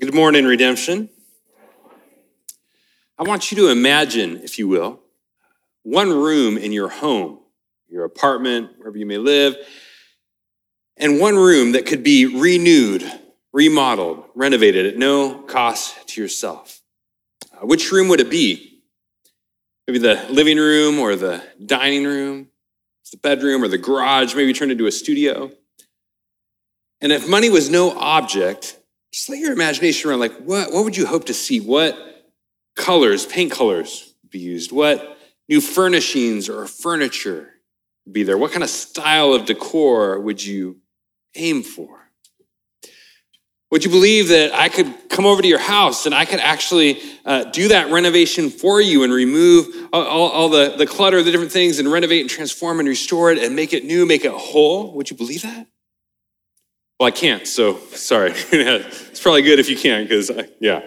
Good morning, Redemption. I want you to imagine, if you will, one room in your home, your apartment, wherever you may live, and one room that could be renewed, remodeled, renovated at no cost to yourself. Uh, which room would it be? Maybe the living room or the dining room, the bedroom or the garage, maybe turned into a studio. And if money was no object, just let your imagination run like, what, what would you hope to see? What colors, paint colors be used? What new furnishings or furniture would be there? What kind of style of decor would you aim for? Would you believe that I could come over to your house and I could actually uh, do that renovation for you and remove all, all, all, the, the clutter, the different things, and renovate and transform and restore it and make it new, make it whole? Would you believe that? Well, I can't, so sorry. it's probably good if you can, because yeah.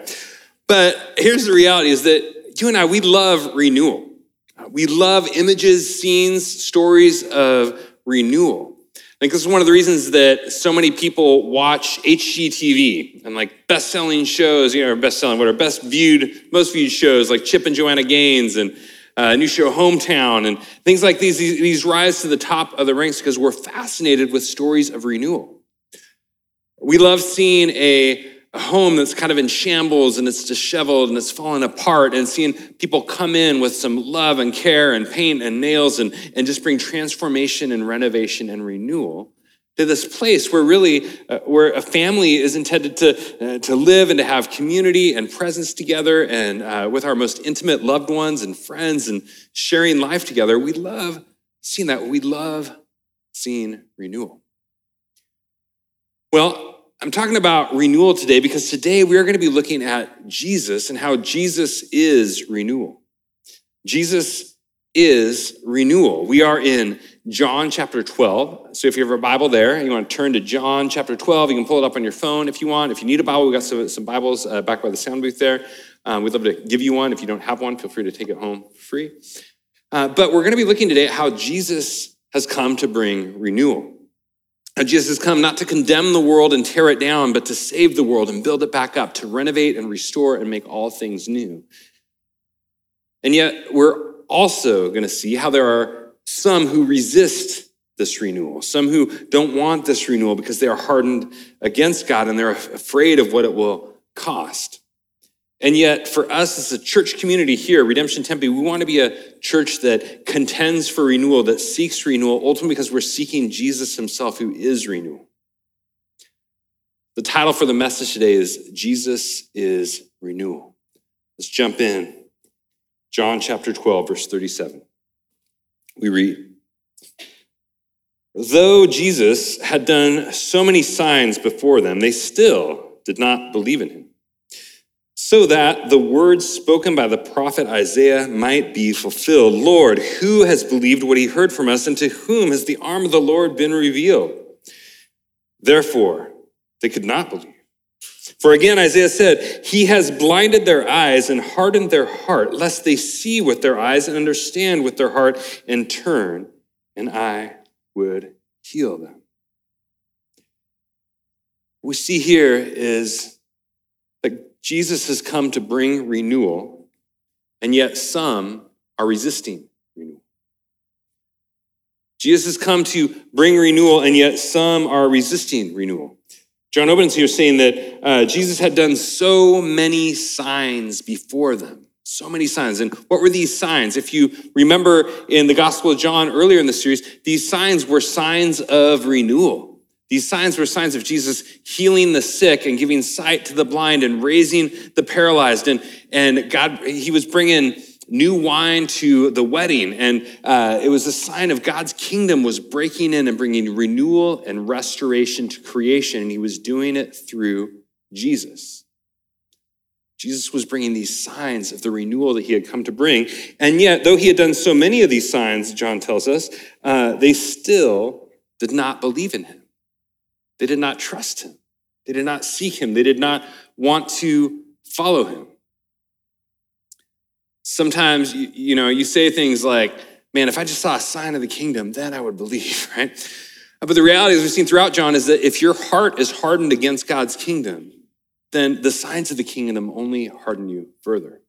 But here's the reality is that you and I, we love renewal. We love images, scenes, stories of renewal. I think this is one of the reasons that so many people watch HGTV and like best-selling shows, you know, best-selling, what are best viewed, most viewed shows like Chip and Joanna Gaines and uh, new show Hometown and things like these, these, these rise to the top of the ranks because we're fascinated with stories of renewal. We love seeing a, a home that's kind of in shambles and it's disheveled and it's falling apart and seeing people come in with some love and care and paint and nails and, and just bring transformation and renovation and renewal to this place where really uh, where a family is intended to, uh, to live and to have community and presence together and uh, with our most intimate loved ones and friends and sharing life together. We love seeing that. We love seeing renewal. Well I'm talking about renewal today because today we are going to be looking at Jesus and how Jesus is renewal. Jesus is renewal. We are in John chapter 12. So if you have a Bible there, you want to turn to John chapter 12, you can pull it up on your phone if you want. If you need a Bible, we've got some, some Bibles uh, back by the sound booth there. Um, we'd love to give you one. If you don't have one, feel free to take it home free. Uh, but we're going to be looking today at how Jesus has come to bring renewal. Jesus has come not to condemn the world and tear it down, but to save the world and build it back up, to renovate and restore and make all things new. And yet, we're also going to see how there are some who resist this renewal, some who don't want this renewal because they are hardened against God and they're afraid of what it will cost. And yet, for us as a church community here, Redemption Tempe, we want to be a church that contends for renewal, that seeks renewal, ultimately because we're seeking Jesus himself, who is renewal. The title for the message today is Jesus is Renewal. Let's jump in. John chapter 12, verse 37. We read Though Jesus had done so many signs before them, they still did not believe in him so that the words spoken by the prophet Isaiah might be fulfilled. Lord, who has believed what he heard from us, and to whom has the arm of the Lord been revealed? Therefore, they could not believe. For again, Isaiah said, He has blinded their eyes and hardened their heart, lest they see with their eyes and understand with their heart and turn, and I would heal them. What we see here is Jesus has come to bring renewal, and yet some are resisting renewal. Jesus has come to bring renewal, and yet some are resisting renewal. John opens here saying that uh, Jesus had done so many signs before them. So many signs. And what were these signs? If you remember in the Gospel of John earlier in the series, these signs were signs of renewal. These signs were signs of Jesus healing the sick and giving sight to the blind and raising the paralyzed. And, and God, he was bringing new wine to the wedding. And uh, it was a sign of God's kingdom was breaking in and bringing renewal and restoration to creation. And he was doing it through Jesus. Jesus was bringing these signs of the renewal that he had come to bring. And yet, though he had done so many of these signs, John tells us, uh, they still did not believe in him. They did not trust him. They did not seek him. They did not want to follow him. Sometimes, you, you know, you say things like, man, if I just saw a sign of the kingdom, then I would believe, right? But the reality, as we've seen throughout John, is that if your heart is hardened against God's kingdom, then the signs of the kingdom only harden you further.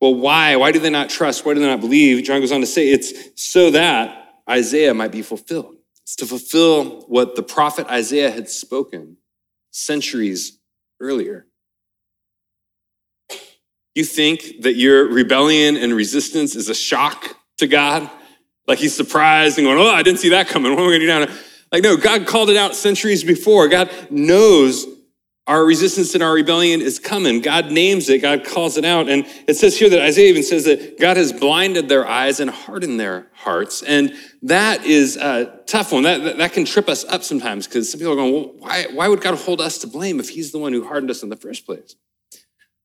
Well, why? Why do they not trust? Why do they not believe? John goes on to say it's so that Isaiah might be fulfilled. It's to fulfill what the prophet Isaiah had spoken centuries earlier. You think that your rebellion and resistance is a shock to God? Like he's surprised and going, Oh, I didn't see that coming. What am I going to do now? Like, no, God called it out centuries before. God knows our resistance and our rebellion is coming. God names it, God calls it out. And it says here that Isaiah even says that God has blinded their eyes and hardened their hearts. And that is a tough one. That, that, can trip us up sometimes because some people are going, well, why, why would God hold us to blame if he's the one who hardened us in the first place?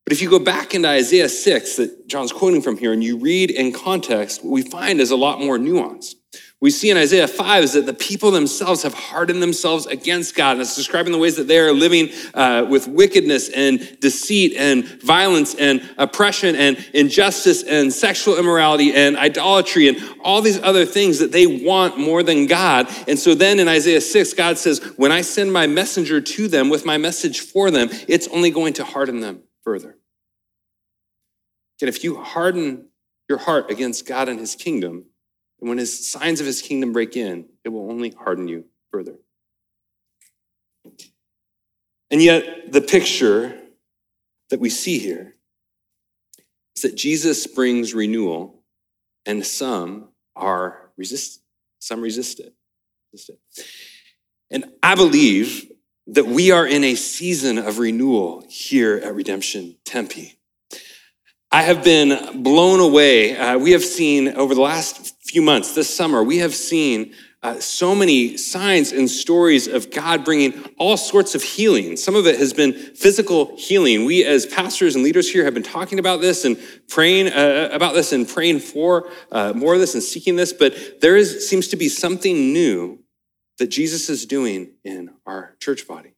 But if you go back into Isaiah 6 that John's quoting from here and you read in context, what we find is a lot more nuance we see in Isaiah 5 is that the people themselves have hardened themselves against God. And it's describing the ways that they are living uh, with wickedness and deceit and violence and oppression and injustice and sexual immorality and idolatry and all these other things that they want more than God. And so then in Isaiah 6, God says, When I send my messenger to them with my message for them, it's only going to harden them further. And if you harden your heart against God and his kingdom, and when his signs of his kingdom break in, it will only harden you further. And yet, the picture that we see here is that Jesus brings renewal, and some are resist, some resist it. Resist it. And I believe that we are in a season of renewal here at Redemption Tempe. I have been blown away. Uh, we have seen over the last few months, this summer, we have seen uh, so many signs and stories of God bringing all sorts of healing. Some of it has been physical healing. We, as pastors and leaders here, have been talking about this and praying uh, about this and praying for uh, more of this and seeking this. But there is, seems to be something new that Jesus is doing in our church body.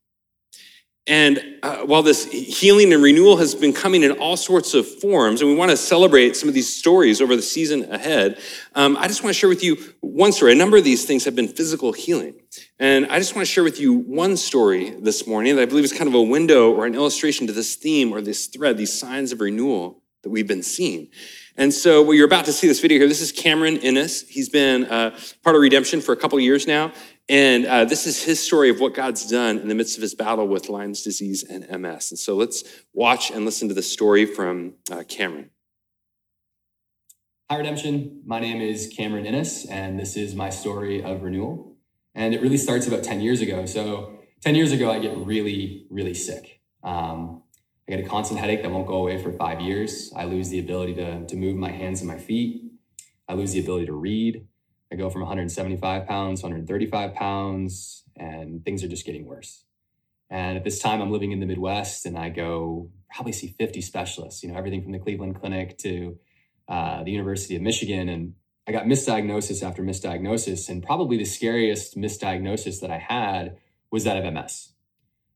And uh, while this healing and renewal has been coming in all sorts of forms, and we want to celebrate some of these stories over the season ahead, um, I just want to share with you one story. A number of these things have been physical healing. And I just want to share with you one story this morning that I believe is kind of a window or an illustration to this theme or this thread, these signs of renewal that we've been seeing. And so, well, you're about to see this video here. This is Cameron Innes. He's been uh, part of Redemption for a couple years now. And uh, this is his story of what God's done in the midst of his battle with Lyme's disease and MS. And so let's watch and listen to the story from uh, Cameron. Hi, Redemption. My name is Cameron Innes, and this is my story of renewal. And it really starts about 10 years ago. So, 10 years ago, I get really, really sick. Um, I get a constant headache that won't go away for five years. I lose the ability to, to move my hands and my feet. I lose the ability to read. I go from 175 pounds, 135 pounds, and things are just getting worse. And at this time, I'm living in the Midwest, and I go probably see 50 specialists. You know, everything from the Cleveland Clinic to uh, the University of Michigan, and I got misdiagnosis after misdiagnosis, and probably the scariest misdiagnosis that I had was that of MS.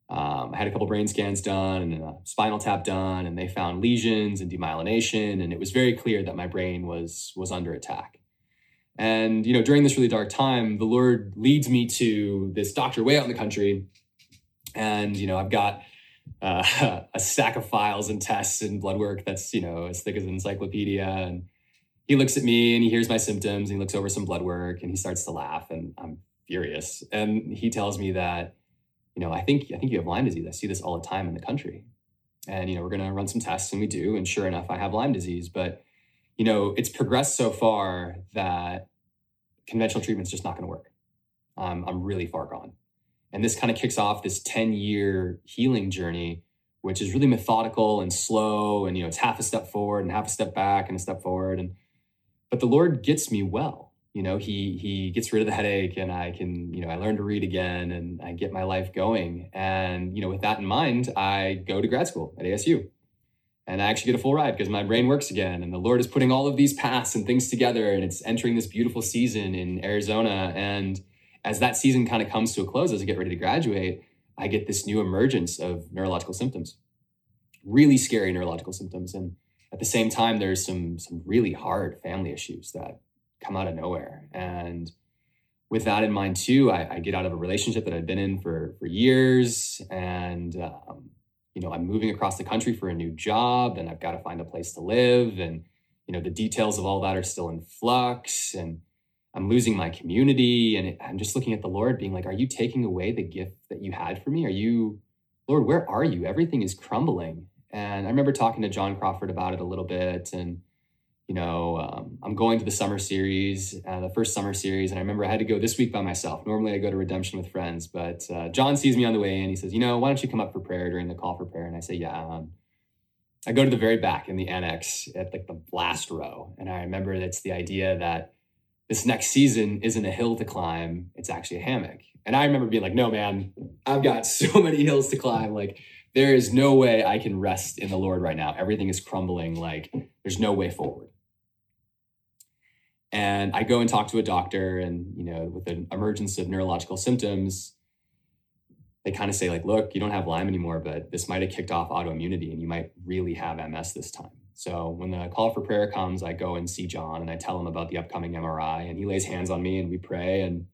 Um, I had a couple brain scans done and a spinal tap done, and they found lesions and demyelination, and it was very clear that my brain was was under attack. And, you know, during this really dark time, the Lord leads me to this doctor way out in the country. And, you know, I've got uh, a stack of files and tests and blood work that's, you know, as thick as an encyclopedia. And he looks at me and he hears my symptoms and he looks over some blood work and he starts to laugh and I'm furious. And he tells me that, you know, I think I think you have Lyme disease. I see this all the time in the country. And, you know, we're gonna run some tests and we do. And sure enough, I have Lyme disease. But you know, it's progressed so far that conventional treatment's just not going to work. Um, I'm really far gone. And this kind of kicks off this 10 year healing journey, which is really methodical and slow. And, you know, it's half a step forward and half a step back and a step forward. And, but the Lord gets me well. You know, he, he gets rid of the headache and I can, you know, I learn to read again and I get my life going. And, you know, with that in mind, I go to grad school at ASU and I actually get a full ride because my brain works again. And the Lord is putting all of these paths and things together, and it's entering this beautiful season in Arizona. And as that season kind of comes to a close, as I get ready to graduate, I get this new emergence of neurological symptoms, really scary neurological symptoms. And at the same time, there's some some really hard family issues that come out of nowhere. And with that in mind too, I, I, get out of a relationship that I'd been in for for years, and um, you know I'm moving across the country for a new job, and I've got to find a place to live, and you know the details of all that are still in flux, and I'm losing my community, and I'm just looking at the Lord, being like, "Are you taking away the gift that you had for me? Are you, Lord, where are you? Everything is crumbling." And I remember talking to John Crawford about it a little bit, and you know, um, I'm going to the summer series, uh, the first summer series, and I remember I had to go this week by myself. Normally I go to Redemption with friends, but uh, John sees me on the way in. He says, you know, why don't you come up for prayer during the call for prayer? And I say, yeah. Um, I go to the very back in the annex at like the last row, and I remember it's the idea that this next season isn't a hill to climb; it's actually a hammock. And I remember being like, no, man, I've got so many hills to climb. Like, there is no way I can rest in the Lord right now. Everything is crumbling. Like, there's no way forward and I go and talk to a doctor, and you know, with an emergence of neurological symptoms, they kind of say like, "Look, you don't have Lyme anymore, but this might have kicked off autoimmunity, and you might really have MS this time." So when the call for prayer comes, I go and see John, and I tell him about the upcoming MRI, and he lays hands on me, and we pray, and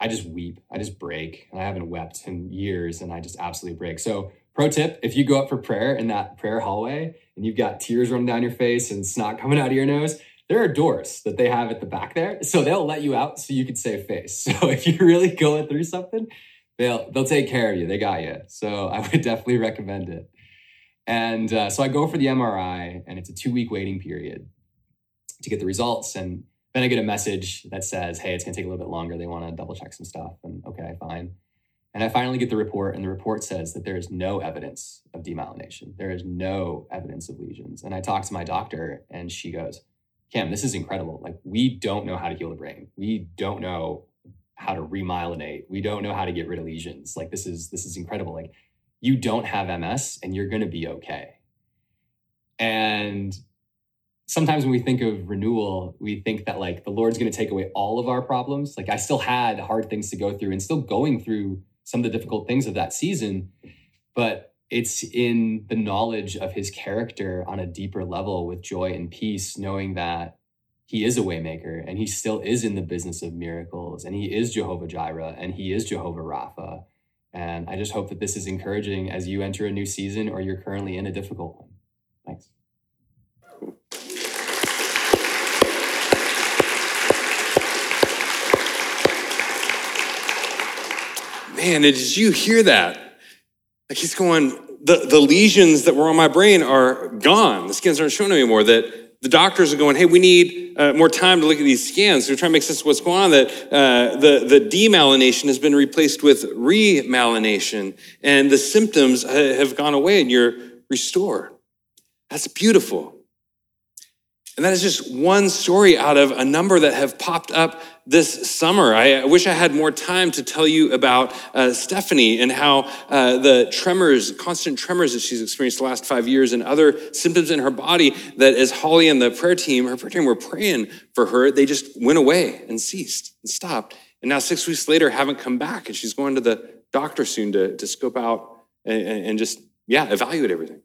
I just weep, I just break, and I haven't wept in years, and I just absolutely break. So pro tip: if you go up for prayer in that prayer hallway, and you've got tears running down your face and snot coming out of your nose there are doors that they have at the back there. So they'll let you out so you can save face. So if you're really going through something, they'll they'll take care of you. They got you. So I would definitely recommend it. And uh, so I go for the MRI, and it's a two week waiting period to get the results. And then I get a message that says, "Hey, it's going to take a little bit longer. They want to double check some stuff." And okay, fine. And I finally get the report, and the report says that there is no evidence of demyelination. There is no evidence of lesions. And I talk to my doctor, and she goes, Cam, this is incredible. Like, we don't know how to heal the brain. We don't know how to remyelinate. We don't know how to get rid of lesions. Like, this is this is incredible. Like, you don't have MS and you're gonna be okay. And sometimes when we think of renewal, we think that like the Lord's gonna take away all of our problems. Like I still had hard things to go through and still going through some of the difficult things of that season. But it's in the knowledge of his character on a deeper level with joy and peace, knowing that he is a waymaker and he still is in the business of miracles and he is Jehovah Jireh and he is Jehovah Rapha. And I just hope that this is encouraging as you enter a new season or you're currently in a difficult one. Thanks. Man, did you hear that? Like he's going, the, the lesions that were on my brain are gone. The scans aren't showing anymore. That the doctors are going, hey, we need uh, more time to look at these scans. They're trying to make sense of what's going on. That uh, the, the demyelination has been replaced with remyelination, and the symptoms have gone away, and you're restored. That's beautiful. And that is just one story out of a number that have popped up this summer. I wish I had more time to tell you about uh, Stephanie and how uh, the tremors, constant tremors that she's experienced the last five years, and other symptoms in her body that, as Holly and the prayer team, her prayer team were praying for her, they just went away and ceased and stopped. And now, six weeks later, haven't come back. And she's going to the doctor soon to, to scope out and, and just, yeah, evaluate everything.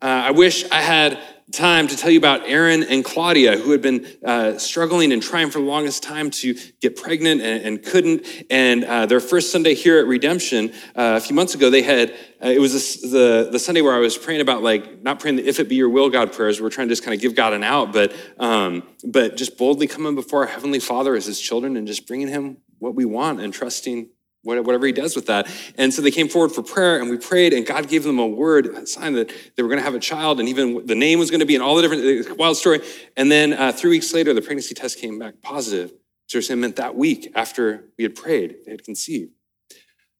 Uh, I wish I had time to tell you about Aaron and Claudia, who had been uh, struggling and trying for the longest time to get pregnant and, and couldn't. And uh, their first Sunday here at Redemption, uh, a few months ago, they had, uh, it was this, the, the Sunday where I was praying about, like, not praying the if it be your will, God prayers. We're trying to just kind of give God an out, but, um, but just boldly coming before our Heavenly Father as His children and just bringing Him what we want and trusting whatever he does with that. And so they came forward for prayer and we prayed and God gave them a word, a sign that they were going to have a child and even the name was going to be and all the different, wild story. And then uh, three weeks later, the pregnancy test came back positive. So it meant that week after we had prayed, they had conceived.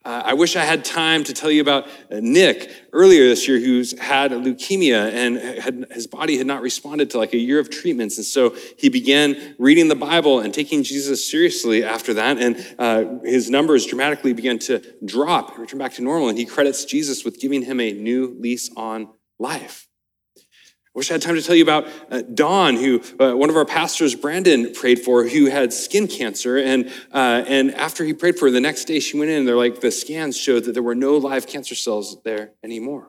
Uh, I wish I had time to tell you about uh, Nick earlier this year, who's had leukemia and had, his body had not responded to like a year of treatments. And so he began reading the Bible and taking Jesus seriously after that. And uh, his numbers dramatically began to drop, and return back to normal. And he credits Jesus with giving him a new lease on life. I wish I had time to tell you about uh, Dawn, who uh, one of our pastors, Brandon, prayed for, who had skin cancer. And, uh, and after he prayed for her, the next day she went in and they're like, the scans showed that there were no live cancer cells there anymore.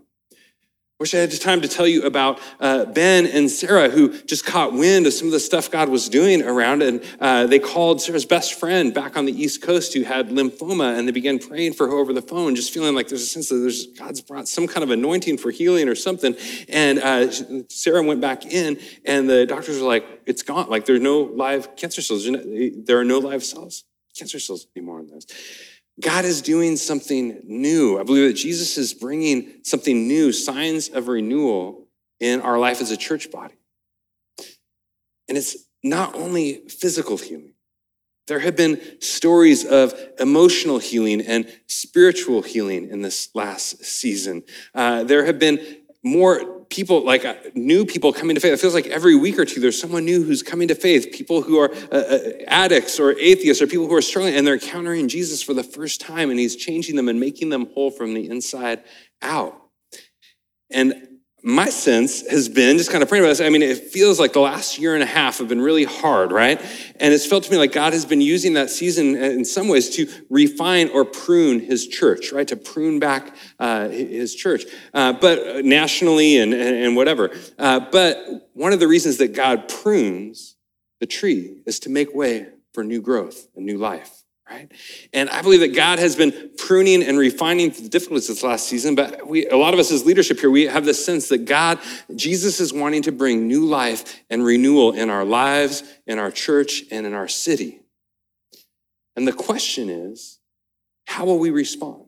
Wish I had time to tell you about uh, Ben and Sarah, who just caught wind of some of the stuff God was doing around. And uh, they called Sarah's best friend back on the East Coast who had lymphoma, and they began praying for her over the phone, just feeling like there's a sense that there's God's brought some kind of anointing for healing or something. And uh, Sarah went back in, and the doctors were like, "It's gone. Like there's no live cancer cells. There are no live cells, cancer cells anymore in those." God is doing something new. I believe that Jesus is bringing something new, signs of renewal in our life as a church body. And it's not only physical healing. There have been stories of emotional healing and spiritual healing in this last season. Uh, there have been more people, like uh, new people coming to faith. It feels like every week or two there's someone new who's coming to faith. People who are uh, uh, addicts or atheists or people who are struggling and they're encountering Jesus for the first time and he's changing them and making them whole from the inside out. And my sense has been just kind of praying about this. I mean, it feels like the last year and a half have been really hard, right? And it's felt to me like God has been using that season in some ways to refine or prune his church, right? To prune back uh, his church, uh, but nationally and, and whatever. Uh, but one of the reasons that God prunes the tree is to make way for new growth and new life right? And I believe that God has been pruning and refining the difficulties this last season, but we, a lot of us as leadership here, we have this sense that God, Jesus is wanting to bring new life and renewal in our lives, in our church, and in our city. And the question is, how will we respond?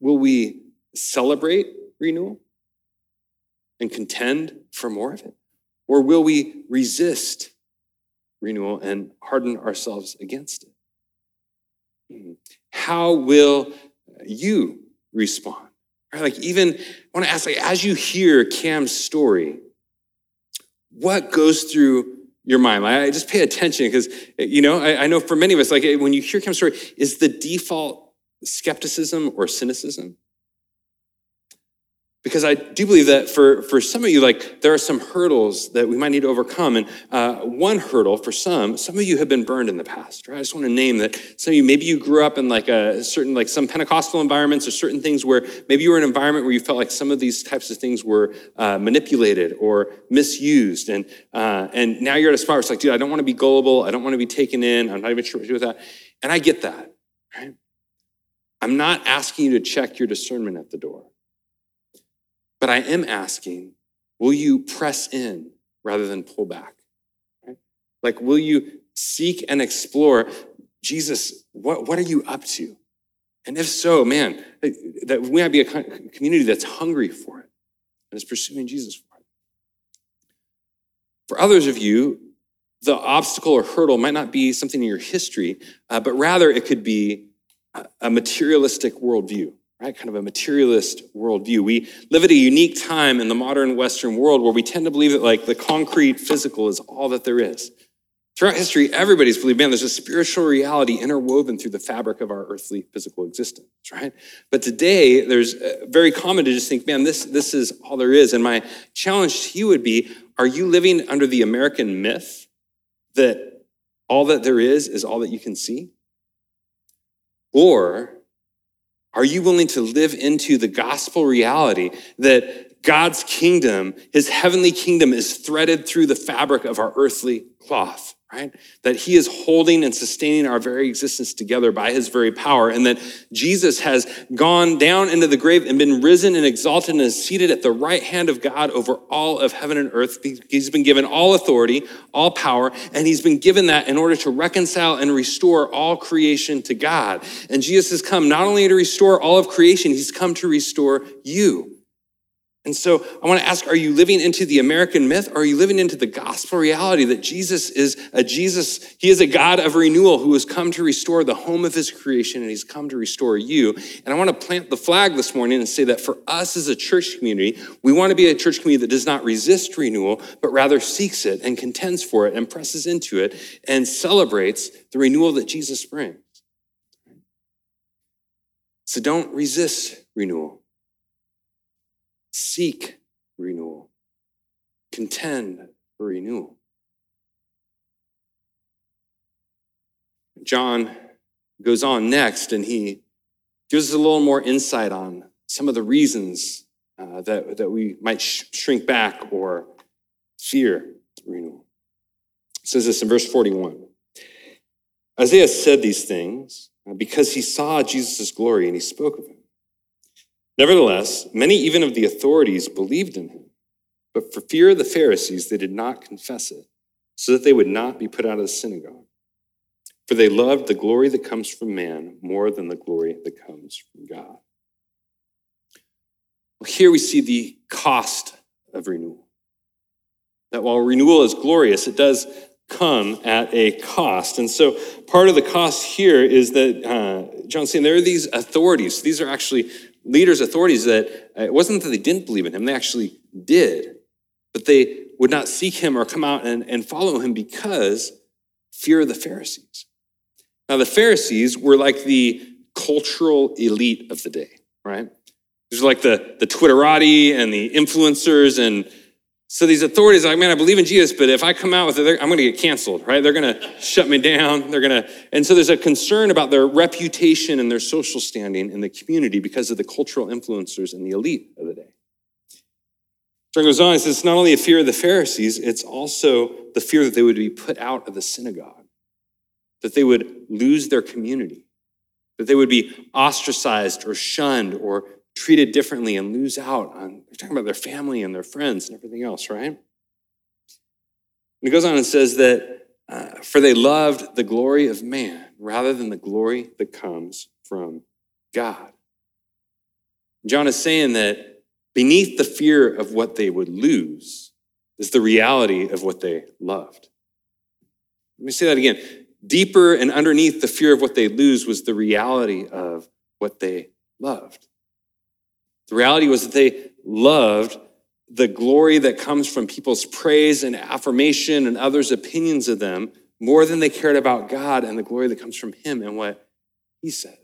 Will we celebrate renewal and contend for more of it? Or will we resist renewal and harden ourselves against it. How will you respond? Like, even I want to ask, like, as you hear Cam's story, what goes through your mind? Like, I just pay attention because, you know, I, I know for many of us, like when you hear Cam's story, is the default skepticism or cynicism? Because I do believe that for, for some of you, like there are some hurdles that we might need to overcome. And uh, one hurdle for some, some of you have been burned in the past, right? I just want to name that some of you, maybe you grew up in like a certain, like some Pentecostal environments or certain things where maybe you were in an environment where you felt like some of these types of things were uh, manipulated or misused. And, uh, and now you're at a spot where it's like, dude, I don't want to be gullible. I don't want to be taken in. I'm not even sure what to do with that. And I get that, right? I'm not asking you to check your discernment at the door. But I am asking, will you press in rather than pull back? Right? Like, will you seek and explore, Jesus, what, what are you up to? And if so, man, that we might be a community that's hungry for it and is pursuing Jesus for it. For others of you, the obstacle or hurdle might not be something in your history, uh, but rather it could be a materialistic worldview right? Kind of a materialist worldview. We live at a unique time in the modern Western world where we tend to believe that like the concrete physical is all that there is. Throughout history, everybody's believed, man, there's a spiritual reality interwoven through the fabric of our earthly physical existence, right? But today, there's uh, very common to just think, man, this, this is all there is. And my challenge to you would be, are you living under the American myth that all that there is is all that you can see? Or are you willing to live into the gospel reality that God's kingdom, his heavenly kingdom, is threaded through the fabric of our earthly cloth? Right? That he is holding and sustaining our very existence together by his very power, and that Jesus has gone down into the grave and been risen and exalted and is seated at the right hand of God over all of heaven and earth. He's been given all authority, all power, and he's been given that in order to reconcile and restore all creation to God. And Jesus has come not only to restore all of creation, he's come to restore you. And so I want to ask, are you living into the American myth or are you living into the gospel reality that Jesus is a Jesus, he is a God of renewal who has come to restore the home of his creation and he's come to restore you. And I want to plant the flag this morning and say that for us as a church community, we want to be a church community that does not resist renewal, but rather seeks it and contends for it and presses into it and celebrates the renewal that Jesus brings. So don't resist renewal Seek renewal. Contend for renewal. John goes on next and he gives us a little more insight on some of the reasons uh, that, that we might sh- shrink back or fear renewal. It says this in verse 41. Isaiah said these things because he saw Jesus' glory and he spoke of him. Nevertheless, many even of the authorities believed in him, but for fear of the Pharisees, they did not confess it, so that they would not be put out of the synagogue. For they loved the glory that comes from man more than the glory that comes from God. Well, here we see the cost of renewal. That while renewal is glorious, it does come at a cost. And so part of the cost here is that uh, John's saying there are these authorities. These are actually leaders, authorities that uh, it wasn't that they didn't believe in him, they actually did. But they would not seek him or come out and, and follow him because fear of the Pharisees. Now, the Pharisees were like the cultural elite of the day, right? These are like the, the Twitterati and the influencers and so these authorities are like, man, I believe in Jesus, but if I come out with it, I'm going to get canceled, right? They're going to shut me down. They're going to, and so there's a concern about their reputation and their social standing in the community because of the cultural influencers and the elite of the day. John goes on, he says, it's not only a fear of the Pharisees, it's also the fear that they would be put out of the synagogue, that they would lose their community, that they would be ostracized or shunned or treated differently and lose out on, they're talking about their family and their friends and everything else, right? And he goes on and says that, uh, for they loved the glory of man rather than the glory that comes from God. John is saying that beneath the fear of what they would lose is the reality of what they loved. Let me say that again. Deeper and underneath the fear of what they lose was the reality of what they loved. The reality was that they loved the glory that comes from people's praise and affirmation and others' opinions of them more than they cared about God and the glory that comes from Him and what He says.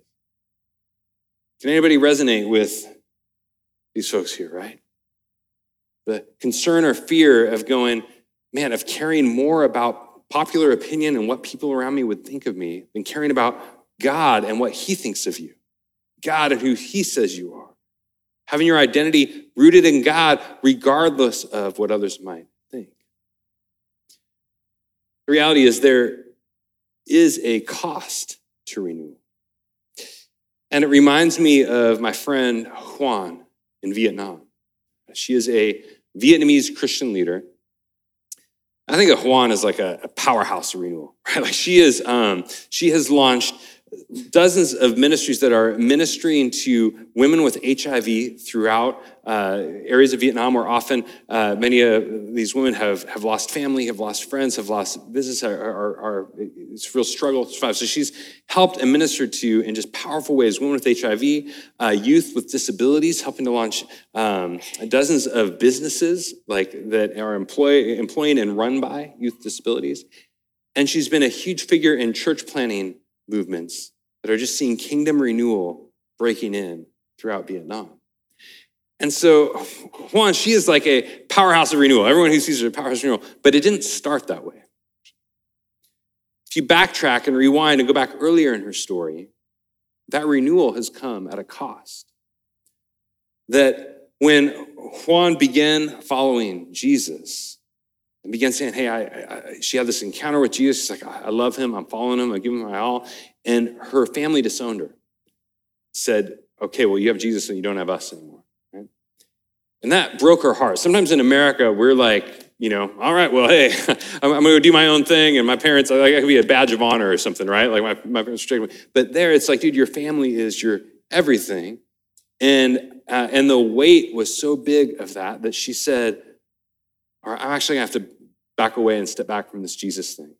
Can anybody resonate with these folks here, right? The concern or fear of going, man, of caring more about popular opinion and what people around me would think of me than caring about God and what He thinks of you, God and who He says you are having your identity rooted in God, regardless of what others might think. The reality is, there is a cost to renewal. And it reminds me of my friend Juan in Vietnam. She is a Vietnamese Christian leader. I think of Juan as like a, a powerhouse renewal, right? Like she is, um, she has launched dozens of ministries that are ministering to women with HIV throughout uh, areas of Vietnam where often uh, many of these women have, have lost family, have lost friends, have lost business, are, are, are it's real struggle to survive. So she's helped and ministered to in just powerful ways women with HIV, uh, youth with disabilities, helping to launch um, dozens of businesses like that are employ, employing and run by youth disabilities. And she's been a huge figure in church planting movements that are just seeing kingdom renewal breaking in throughout Vietnam. And so, Juan, she is like a powerhouse of renewal. Everyone who sees her is a powerhouse of renewal, but it didn't start that way. If you backtrack and rewind and go back earlier in her story, that renewal has come at a cost. That when Juan began following Jesus, and began saying, Hey, I, I, she had this encounter with Jesus. She's like, I, I love him. I'm following him. I give him my all. And her family disowned her, said, Okay, well, you have Jesus and you don't have us anymore. Right? And that broke her heart. Sometimes in America, we're like, you know, all right, well, hey, I'm, I'm going to do my own thing. And my parents, like, I could be a badge of honor or something, right? Like my, my parents are But there, it's like, dude, your family is your everything. And, uh, and the weight was so big of that that she said, or I'm actually gonna have to back away and step back from this Jesus thing.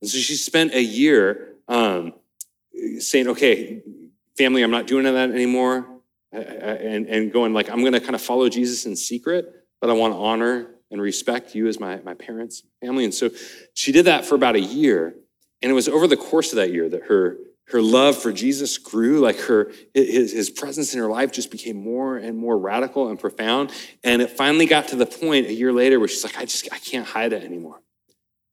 And so she spent a year um, saying, okay, family, I'm not doing that anymore. And, and going like, I'm gonna kind of follow Jesus in secret, but I wanna honor and respect you as my, my parents, family. And so she did that for about a year. And it was over the course of that year that her her love for Jesus grew, like her his, his presence in her life just became more and more radical and profound. And it finally got to the point a year later where she's like, I just I can't hide it anymore.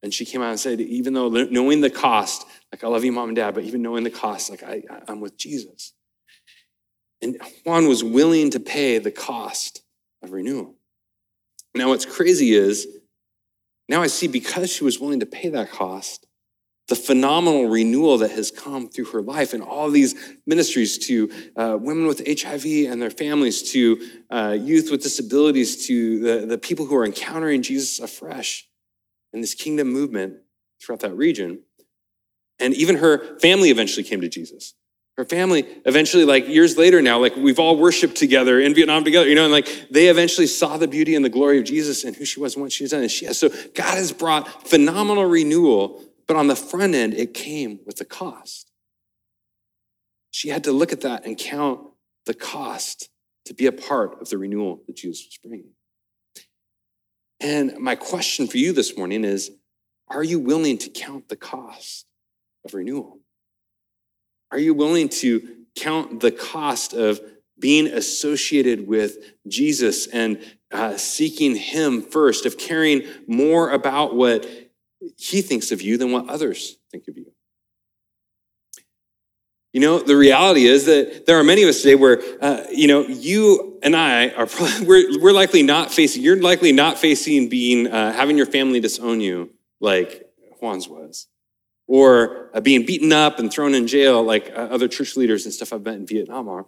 And she came out and said, even though knowing the cost, like I love you, mom and dad, but even knowing the cost, like I, I'm with Jesus. And Juan was willing to pay the cost of renewal. Now, what's crazy is now I see because she was willing to pay that cost, the phenomenal renewal that has come through her life and all these ministries to uh, women with HIV and their families, to uh, youth with disabilities, to the, the people who are encountering Jesus afresh in this kingdom movement throughout that region. And even her family eventually came to Jesus. Her family eventually, like years later now, like we've all worshiped together in Vietnam together, you know, and like they eventually saw the beauty and the glory of Jesus and who she was and what she done. And she has. So God has brought phenomenal renewal but on the front end, it came with a cost. She had to look at that and count the cost to be a part of the renewal that Jesus was bringing. And my question for you this morning is Are you willing to count the cost of renewal? Are you willing to count the cost of being associated with Jesus and uh, seeking Him first, of caring more about what he thinks of you than what others think of you. You know, the reality is that there are many of us today where, uh, you know, you and I are probably, we're, we're likely not facing, you're likely not facing being, uh, having your family disown you like Juan's was, or uh, being beaten up and thrown in jail like uh, other church leaders and stuff I've met in Vietnam are.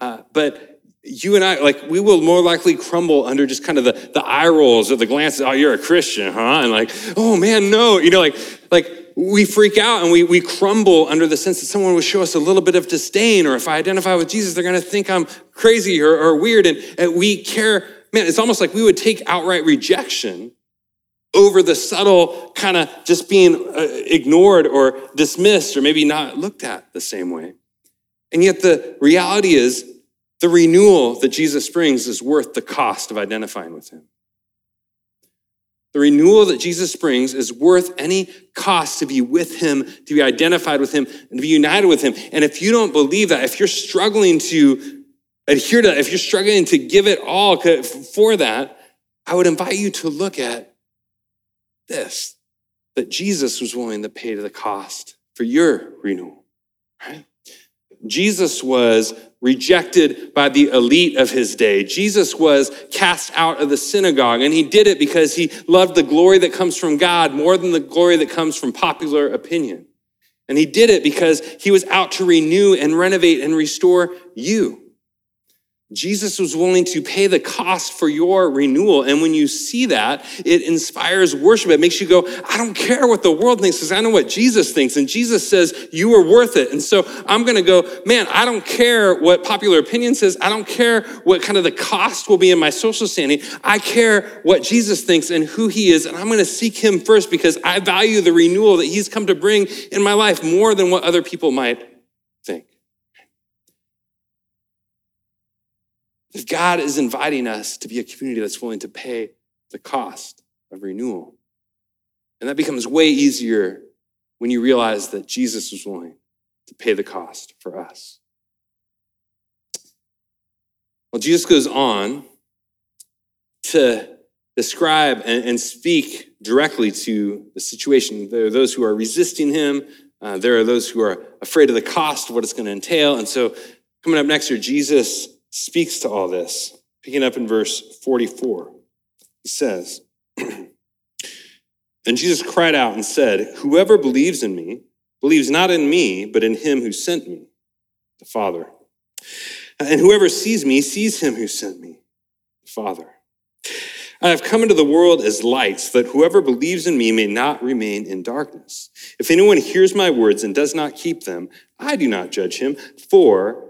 Uh, but you and I, like, we will more likely crumble under just kind of the, the eye rolls or the glances. Oh, you're a Christian, huh? And like, oh man, no. You know, like, like we freak out and we, we crumble under the sense that someone will show us a little bit of disdain, or if I identify with Jesus, they're going to think I'm crazy or, or weird. And, and we care, man, it's almost like we would take outright rejection over the subtle kind of just being uh, ignored or dismissed or maybe not looked at the same way. And yet the reality is, the renewal that Jesus brings is worth the cost of identifying with him. The renewal that Jesus brings is worth any cost to be with him, to be identified with him, and to be united with him. And if you don't believe that, if you're struggling to adhere to that, if you're struggling to give it all for that, I would invite you to look at this that Jesus was willing to pay the cost for your renewal, right? Jesus was rejected by the elite of his day. Jesus was cast out of the synagogue, and he did it because he loved the glory that comes from God more than the glory that comes from popular opinion. And he did it because he was out to renew and renovate and restore you. Jesus was willing to pay the cost for your renewal. And when you see that, it inspires worship. It makes you go, I don't care what the world thinks because I know what Jesus thinks. And Jesus says, You are worth it. And so I'm going to go, man, I don't care what popular opinion says. I don't care what kind of the cost will be in my social standing. I care what Jesus thinks and who he is. And I'm going to seek him first because I value the renewal that he's come to bring in my life more than what other people might think. If God is inviting us to be a community that's willing to pay the cost of renewal. And that becomes way easier when you realize that Jesus was willing to pay the cost for us. Well, Jesus goes on to describe and, speak directly to the situation. There are those who are resisting him, uh, there are those who are afraid of the cost what it's going to entail. And so, coming up next here, Jesus speaks to all this. Picking up in verse 44, he says, And Jesus cried out and said, Whoever believes in me believes not in me, but in him who sent me, the Father. And whoever sees me sees him who sent me, the Father. I have come into the world as lights, that whoever believes in me may not remain in darkness. If anyone hears my words and does not keep them, I do not judge him, for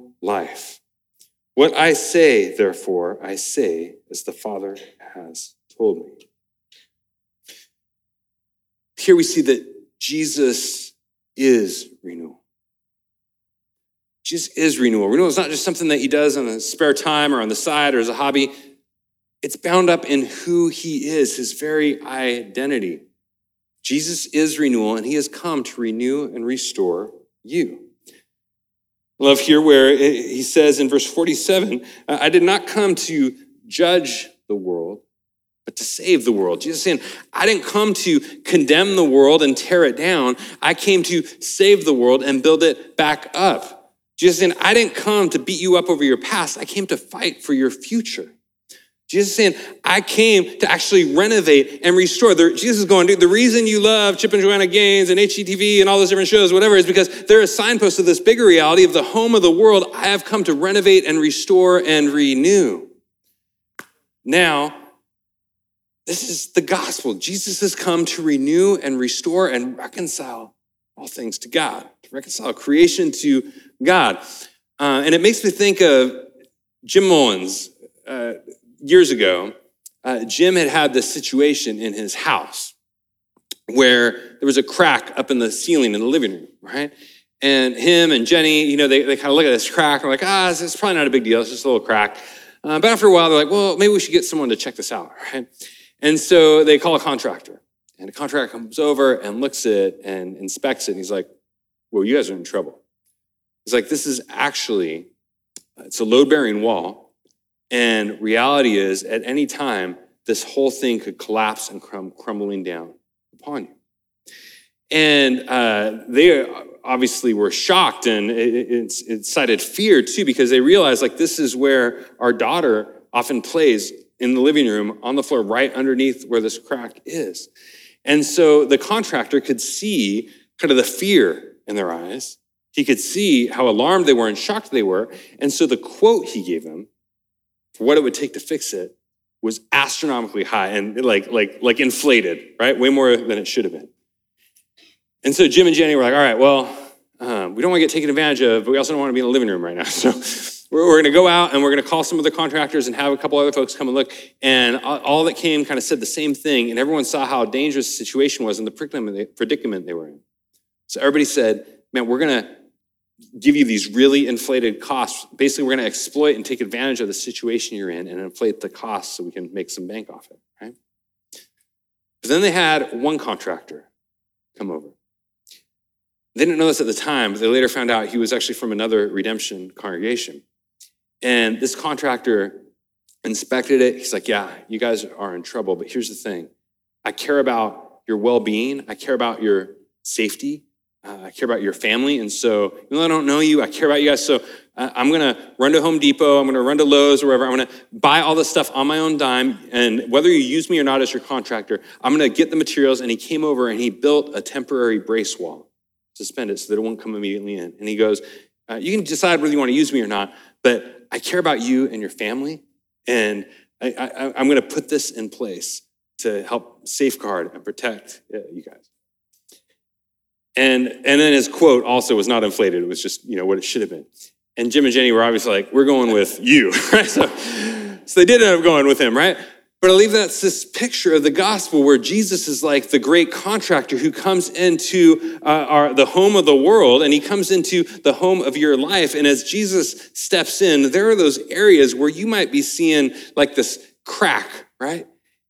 life. What I say, therefore, I say as the Father has told me. Here we see that Jesus is renewal. Jesus is renewal. Renewal is not just something that he does on a spare time or on the side or as a hobby. It's bound up in who he is, his very identity. Jesus is renewal, and he has come to renew and restore you. Love here where he says in verse 47 I did not come to judge the world, but to save the world. Jesus saying, I didn't come to condemn the world and tear it down. I came to save the world and build it back up. Jesus saying, I didn't come to beat you up over your past. I came to fight for your future. Jesus saying, I came to actually renovate and restore. Jesus is going, dude, the reason you love Chip and Joanna Gaines and HGTV and all those different shows, whatever, is because they're a signpost of this bigger reality of the home of the world. I have come to renovate and restore and renew. Now, this is the gospel. Jesus has come to renew and restore and reconcile all things to God, to reconcile creation to God. Uh, and it makes me think of Jim Mullins. Uh, years ago, uh, Jim had had this situation in his house where there was a crack up in the ceiling in the living room, right? And him and Jenny, you know, they, they kind of look at this crack and like, ah, it's, probably not a big deal. It's just a little crack. Uh, but after a while, they're like, well, maybe we should get someone to check this out, right? And so they call a contractor. And the contractor comes over and looks at it and inspects it. And he's like, well, you guys are in trouble. He's like, this is actually, it's a load bearing wall. And reality is, at any time, this whole thing could collapse and come crumbling down upon you. And uh, they obviously were shocked and it, it, it cited fear too, because they realized like this is where our daughter often plays in the living room on the floor, right underneath where this crack is. And so the contractor could see kind of the fear in their eyes. He could see how alarmed they were and shocked they were. And so the quote he gave them for what it would take to fix it was astronomically high and like like like inflated, right? Way more than it should have been. And so Jim and Jenny were like, all right, well, um, we don't want to get taken advantage of, but we also don't want to be in the living room right now. So we're, we're going to go out and we're going to call some of the contractors and have a couple other folks come and look. And all that came kind of said the same thing, and everyone saw how dangerous the situation was and the predicament they were in. So everybody said, man, we're going to give you these really inflated costs. Basically, we're going to exploit and take advantage of the situation you're in and inflate the costs so we can make some bank off it, right? But then they had one contractor come over. They didn't know this at the time, but they later found out he was actually from another redemption congregation. And this contractor inspected it. He's like, Yeah, you guys are in trouble, but here's the thing I care about your well being, I care about your safety. Uh, I care about your family. And so, even though I don't know you, I care about you guys. So, uh, I'm going to run to Home Depot. I'm going to run to Lowe's or wherever. I'm going to buy all this stuff on my own dime. And whether you use me or not as your contractor, I'm going to get the materials. And he came over and he built a temporary brace wall, suspend it so that it won't come immediately in. And he goes, uh, You can decide whether you want to use me or not, but I care about you and your family. And I, I, I'm going to put this in place to help safeguard and protect uh, you guys. And, and then his quote also was not inflated. It was just, you know, what it should have been. And Jim and Jenny were obviously like, we're going with you, right? So, so they did end up going with him, right? But I believe that's this picture of the gospel where Jesus is like the great contractor who comes into uh, our, the home of the world and he comes into the home of your life. And as Jesus steps in, there are those areas where you might be seeing like this crack, right?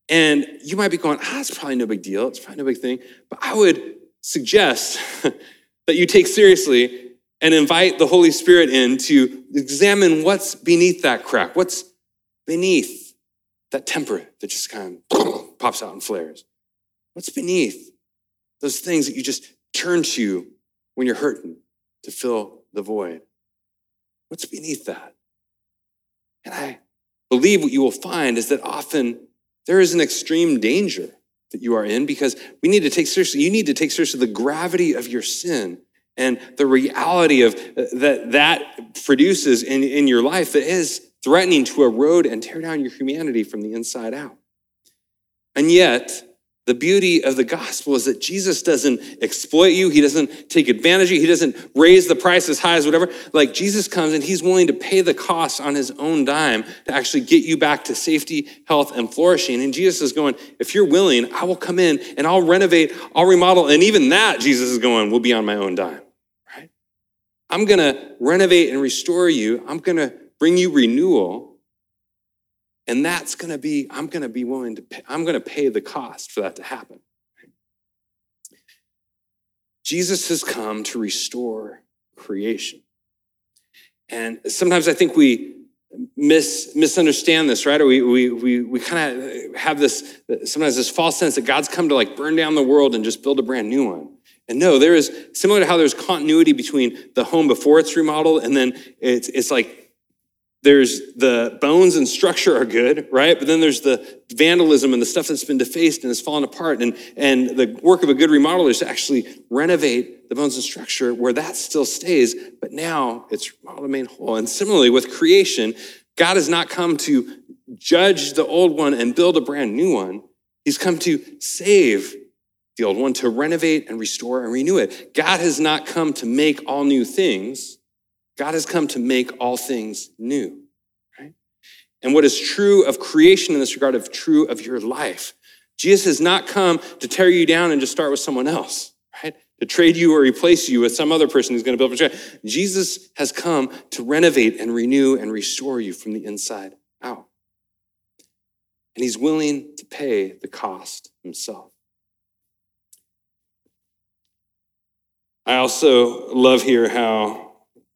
And you might be going, ah, it's probably no big deal. It's probably no big thing. But I would suggest that you take seriously and invite the Holy Spirit in to examine what's beneath that crack, what's beneath that temper that just kind of pops out and flares. What's beneath those things that you just turn to when you're hurting to fill the void? What's beneath that? And I believe what you will find is that often there is an extreme danger that you are in because we need to take seriously, you need to take seriously the gravity of your sin and the reality of uh, that that produces in, in your life that is threatening to erode and tear down your humanity from the inside out. And yet, the beauty of the gospel is that Jesus doesn't exploit you. He doesn't take advantage of you. He doesn't raise the price as high as whatever. Like Jesus comes and he's willing to pay the cost on his own dime to actually get you back to safety, health, and flourishing. And Jesus is going, if you're willing, I will come in and I'll renovate, I'll remodel. And even that, Jesus is going, will be on my own dime, right? I'm going to renovate and restore you. I'm going to bring you renewal. And that's going to be, I'm going to be willing to pay, I'm going to pay the cost for that to happen. Jesus has come to restore creation. And sometimes I think we mis, misunderstand this, right? Or we, we, we, we kind of have this, sometimes this false sense that God's come to like burn down the world and just build a brand new one. And no, there is similar to how there's continuity between the home before it's remodeled and then it's, it's like there's the bones and structure are good, right? But then there's the vandalism and the stuff that's been defaced and has fallen apart. And, and the work of a good remodeler is to actually renovate the bones and structure where that still stays, but now it's remodeled and made whole. And similarly with creation, God has not come to judge the old one and build a brand new one. He's come to save the old one, to renovate and restore and renew it. God has not come to make all new things. God has come to make all things new, right? And what is true of creation in this regard of true of your life. Jesus has not come to tear you down and just start with someone else, right? To trade you or replace you with some other person who's going to build a Jesus has come to renovate and renew and restore you from the inside out. And he's willing to pay the cost himself. I also love here how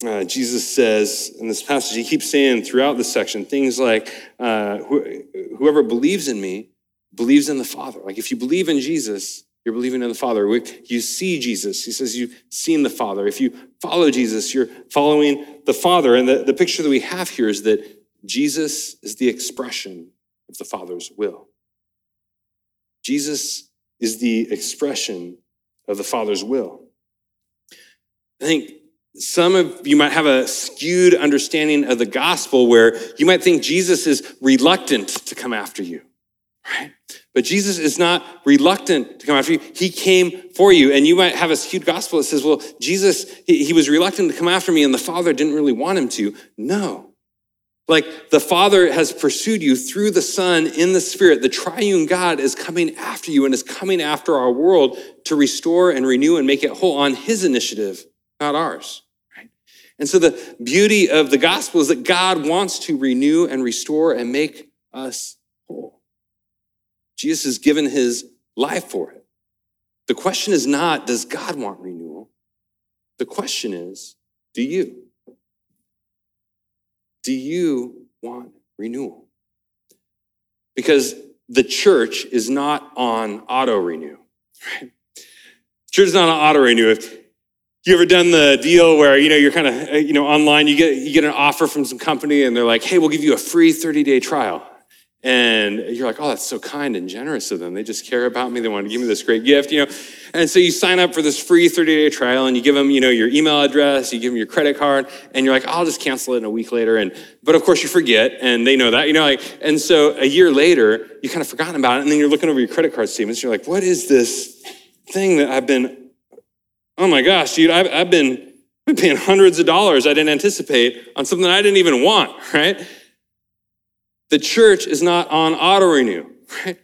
uh, Jesus says in this passage, he keeps saying throughout this section things like, uh, whoever believes in me believes in the Father. Like if you believe in Jesus, you're believing in the Father. You see Jesus. He says you've seen the Father. If you follow Jesus, you're following the Father. And the, the picture that we have here is that Jesus is the expression of the Father's will. Jesus is the expression of the Father's will. I think some of you might have a skewed understanding of the gospel where you might think Jesus is reluctant to come after you, right? But Jesus is not reluctant to come after you. He came for you. And you might have a skewed gospel that says, well, Jesus, he, he was reluctant to come after me and the Father didn't really want him to. No. Like the Father has pursued you through the Son in the Spirit. The triune God is coming after you and is coming after our world to restore and renew and make it whole on his initiative, not ours. And so the beauty of the gospel is that God wants to renew and restore and make us whole. Jesus has given his life for it. The question is not, does God want renewal? The question is, do you? Do you want renewal? Because the church is not on auto renew, right? The Church is not on auto renew. If, you ever done the deal where you know you're kind of uh, you know online you get you get an offer from some company and they're like hey we'll give you a free 30 day trial. And you're like oh that's so kind and generous of them. They just care about me. They want to give me this great gift you know? And so you sign up for this free 30 day trial and you give them you know your email address you give them your credit card and you're like i'll just cancel it in a week later. And but of course you forget and they know that you know like and so a year later you kind of forgotten about it and then you're looking over your credit card statements you're like what is this thing that i've been Oh my gosh, dude, I've, I've been, been paying hundreds of dollars I didn't anticipate on something I didn't even want, right? The church is not on auto renew, right?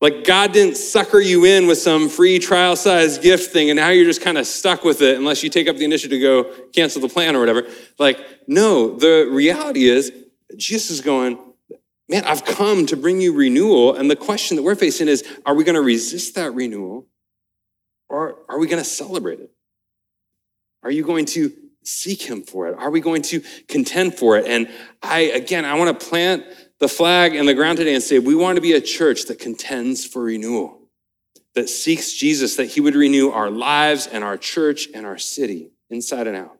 Like God didn't sucker you in with some free trial size gift thing and now you're just kind of stuck with it unless you take up the initiative to go cancel the plan or whatever. Like, no, the reality is Jesus is going, man, I've come to bring you renewal. And the question that we're facing is, are we going to resist that renewal or are we going to celebrate it? Are you going to seek him for it? Are we going to contend for it? And I, again, I want to plant the flag in the ground today and say, we want to be a church that contends for renewal, that seeks Jesus, that he would renew our lives and our church and our city inside and out.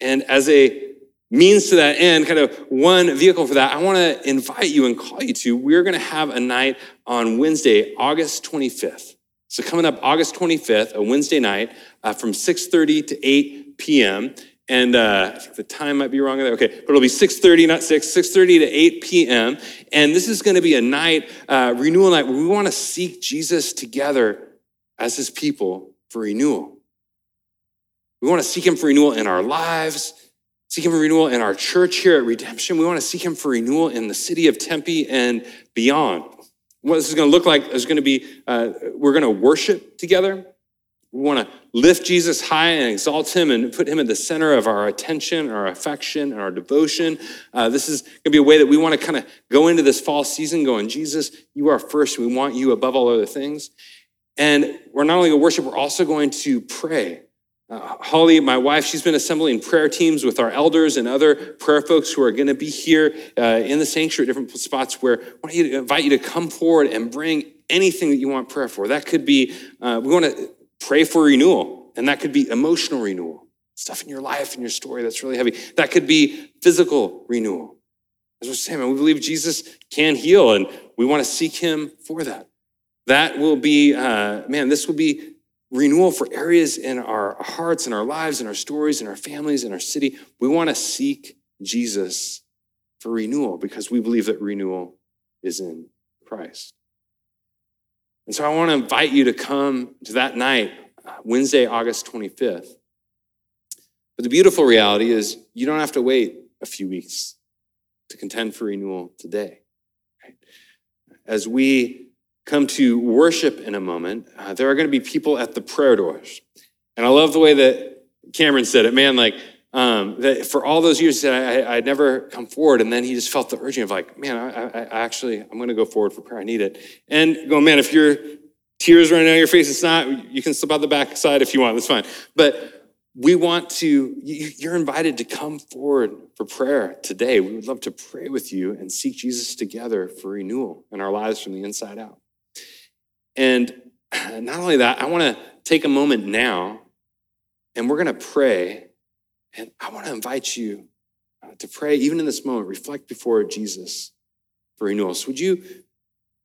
And as a means to that end, kind of one vehicle for that, I want to invite you and call you to, we're going to have a night on Wednesday, August 25th. So coming up August 25th, a Wednesday night, uh, from 6.30 to 8 p.m. And uh, I think the time might be wrong there. Okay, but it'll be 6.30, not 6, 6.30 to 8 p.m. And this is going to be a night, uh, renewal night, where we want to seek Jesus together as his people for renewal. We want to seek him for renewal in our lives, seek him for renewal in our church here at Redemption. We want to seek him for renewal in the city of Tempe and beyond. What this is going to look like is going to be uh, we're going to worship together. We want to lift Jesus high and exalt him and put him at the center of our attention, our affection, and our devotion. Uh, this is going to be a way that we want to kind of go into this fall season going, Jesus, you are first. We want you above all other things. And we're not only going to worship, we're also going to pray. Uh, Holly, my wife, she's been assembling prayer teams with our elders and other prayer folks who are going to be here uh, in the sanctuary at different spots where I invite you to come forward and bring anything that you want prayer for. That could be, uh, we want to pray for renewal, and that could be emotional renewal, stuff in your life and your story that's really heavy. That could be physical renewal. As we're saying, man, we believe Jesus can heal, and we want to seek him for that. That will be, uh, man, this will be renewal for areas in our hearts and our lives and our stories and our families and our city. We want to seek Jesus for renewal because we believe that renewal is in Christ. And so I want to invite you to come to that night, Wednesday, August 25th. But the beautiful reality is you don't have to wait a few weeks to contend for renewal today. As we come to worship in a moment, uh, there are going to be people at the prayer doors. And I love the way that Cameron said it, man, like, um, that for all those years that I, would never come forward, and then he just felt the urging of like, man, I, I, actually, I'm going to go forward for prayer. I need it. And go, man, if your tears running down your face, it's not. You can slip out the back side if you want. That's fine. But we want to. You're invited to come forward for prayer today. We would love to pray with you and seek Jesus together for renewal in our lives from the inside out. And not only that, I want to take a moment now, and we're going to pray and I want to invite you uh, to pray, even in this moment, reflect before Jesus for renewal. So would you,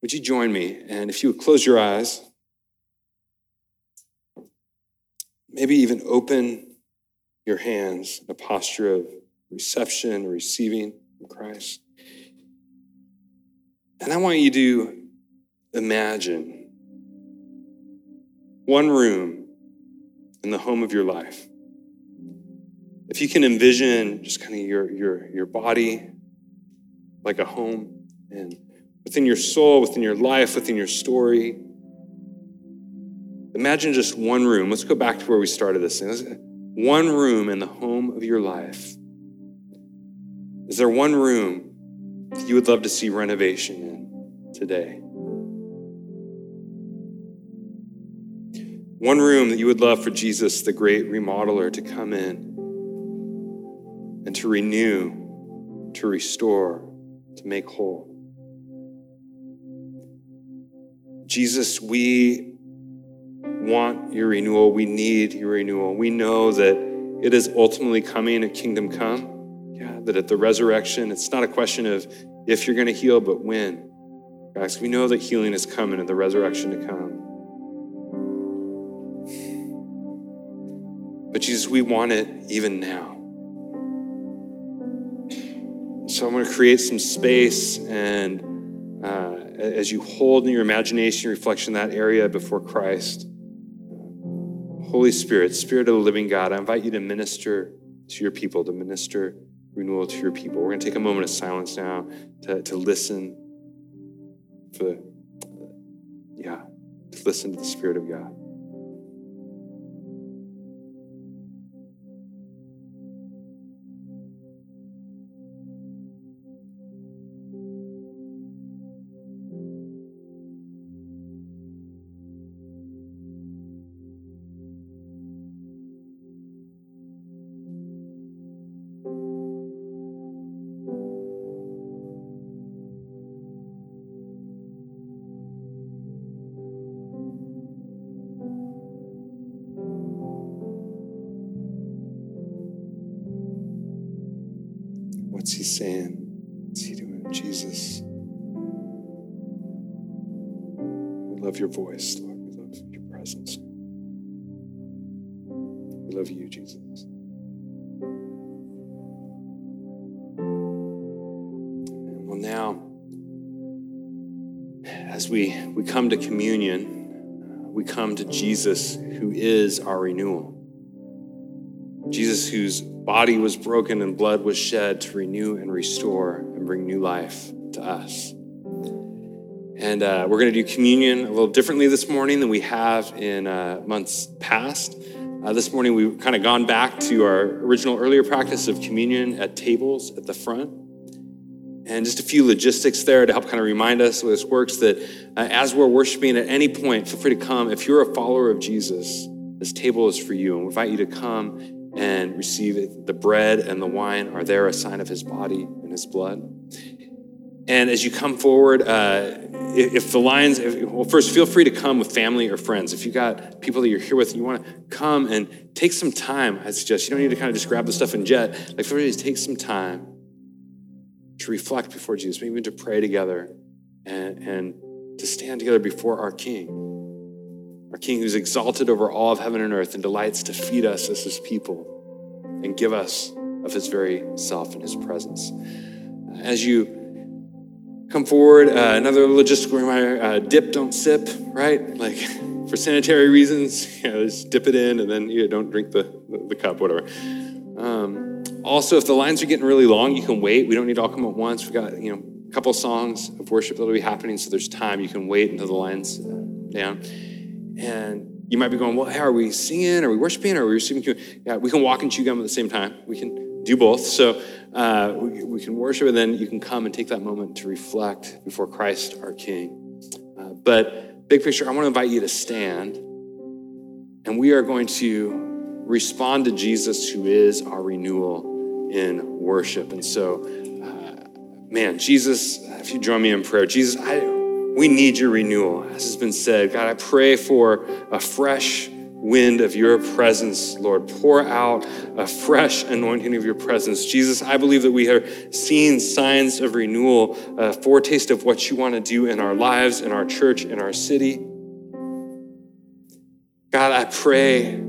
would you join me? And if you would close your eyes, maybe even open your hands in a posture of reception or receiving from Christ. And I want you to imagine one room in the home of your life if you can envision just kind of your, your, your body like a home and within your soul, within your life, within your story, imagine just one room. Let's go back to where we started this thing. One room in the home of your life. Is there one room that you would love to see renovation in today? One room that you would love for Jesus, the great remodeler, to come in and to renew, to restore, to make whole. Jesus, we want your renewal. We need your renewal. We know that it is ultimately coming, a kingdom come. Yeah, that at the resurrection, it's not a question of if you're going to heal, but when. Guys, we know that healing is coming and the resurrection to come. Jesus, we want it even now. So I'm going to create some space, and uh, as you hold in your imagination, reflection that area before Christ, Holy Spirit, Spirit of the living God, I invite you to minister to your people, to minister renewal to your people. We're going to take a moment of silence now to, to listen for, yeah, to listen to the Spirit of God. What's he saying? What's he doing? Jesus. We love your voice, Lord. We love your presence. We love you, Jesus. Well, now, as we, we come to communion, we come to Jesus, who is our renewal. Jesus, whose body was broken and blood was shed to renew and restore and bring new life to us. And uh, we're going to do communion a little differently this morning than we have in uh, months past. Uh, this morning, we've kind of gone back to our original earlier practice of communion at tables at the front. And just a few logistics there to help kind of remind us how this works that uh, as we're worshiping at any point, feel free to come. If you're a follower of Jesus, this table is for you. And we invite you to come and receive. The bread and the wine are there, a sign of his body and his blood. And as you come forward, uh, if the lines, if, well, first feel free to come with family or friends. If you got people that you're here with you want to come and take some time, I suggest you don't need to kind of just grab the stuff and jet. Like, feel free to take some time to reflect before Jesus, maybe even to pray together and, and to stand together before our King, our King who's exalted over all of heaven and earth and delights to feed us as his people and give us of his very self and his presence. As you come forward. Uh, another logistical reminder uh, dip, don't sip, right? Like for sanitary reasons, you know, just dip it in and then you know, don't drink the, the, the cup, whatever. Um, also, if the lines are getting really long, you can wait. We don't need to all come at once. We've got, you know, a couple songs of worship that'll be happening, so there's time. You can wait until the line's uh, down. And you might be going, well, how are we singing? Are we worshiping? Are we receiving? Yeah, we can walk and chew gum at the same time. We can do both. So uh, we, we, can worship, and then you can come and take that moment to reflect before Christ, our King. Uh, but big picture, I want to invite you to stand, and we are going to respond to Jesus, who is our renewal in worship. And so, uh, man, Jesus, if you join me in prayer, Jesus, I, we need your renewal. As has been said, God, I pray for a fresh wind of your presence, Lord. Pour out a fresh anointing of your presence. Jesus, I believe that we are seeing signs of renewal, a foretaste of what you want to do in our lives, in our church, in our city. God, I pray.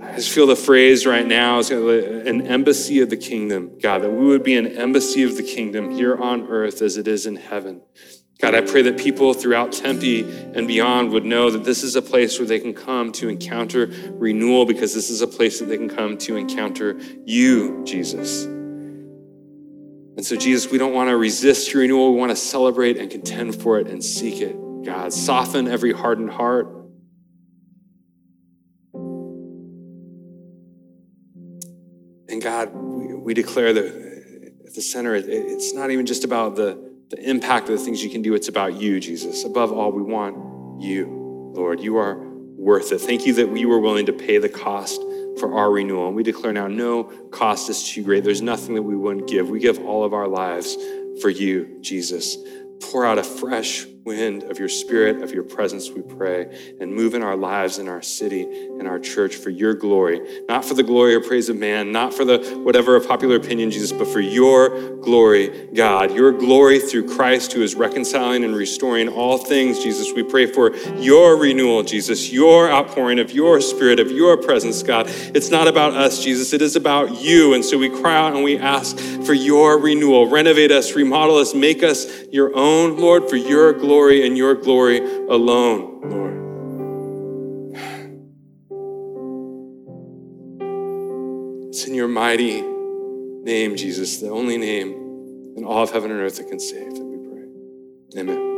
I just feel the phrase right now is an embassy of the kingdom, God, that we would be an embassy of the kingdom here on earth as it is in heaven. God, I pray that people throughout Tempe and beyond would know that this is a place where they can come to encounter renewal because this is a place that they can come to encounter you, Jesus. And so, Jesus, we don't want to resist your renewal. We want to celebrate and contend for it and seek it. God, soften every hardened heart. And God, we, declare that at the center, it's not even just about the the impact of the things you can do. It's about you, Jesus. Above all, we want you, Lord. You are worth it. Thank you that we were willing to pay the cost for our renewal. And we declare now no cost is too great. There's nothing that we wouldn't give. We give all of our lives for you, Jesus. Pour out a fresh wind of your spirit, of your presence, we pray, and move in our lives, in our city, in our church for your glory. Not for the glory or praise of man, not for the whatever of popular opinion, Jesus, but for your glory, God. Your glory through Christ who is reconciling and restoring all things, Jesus. We pray for your renewal, Jesus, your outpouring of your spirit, of your presence, God. It's not about us, Jesus. It is about you. And so we cry out and we ask for your renewal. Renovate us, remodel us, make us your own, Lord, for your glory glory and your glory alone, Lord. It's in your mighty name, Jesus, the only name in all of heaven and earth that can save, that we pray. Amen.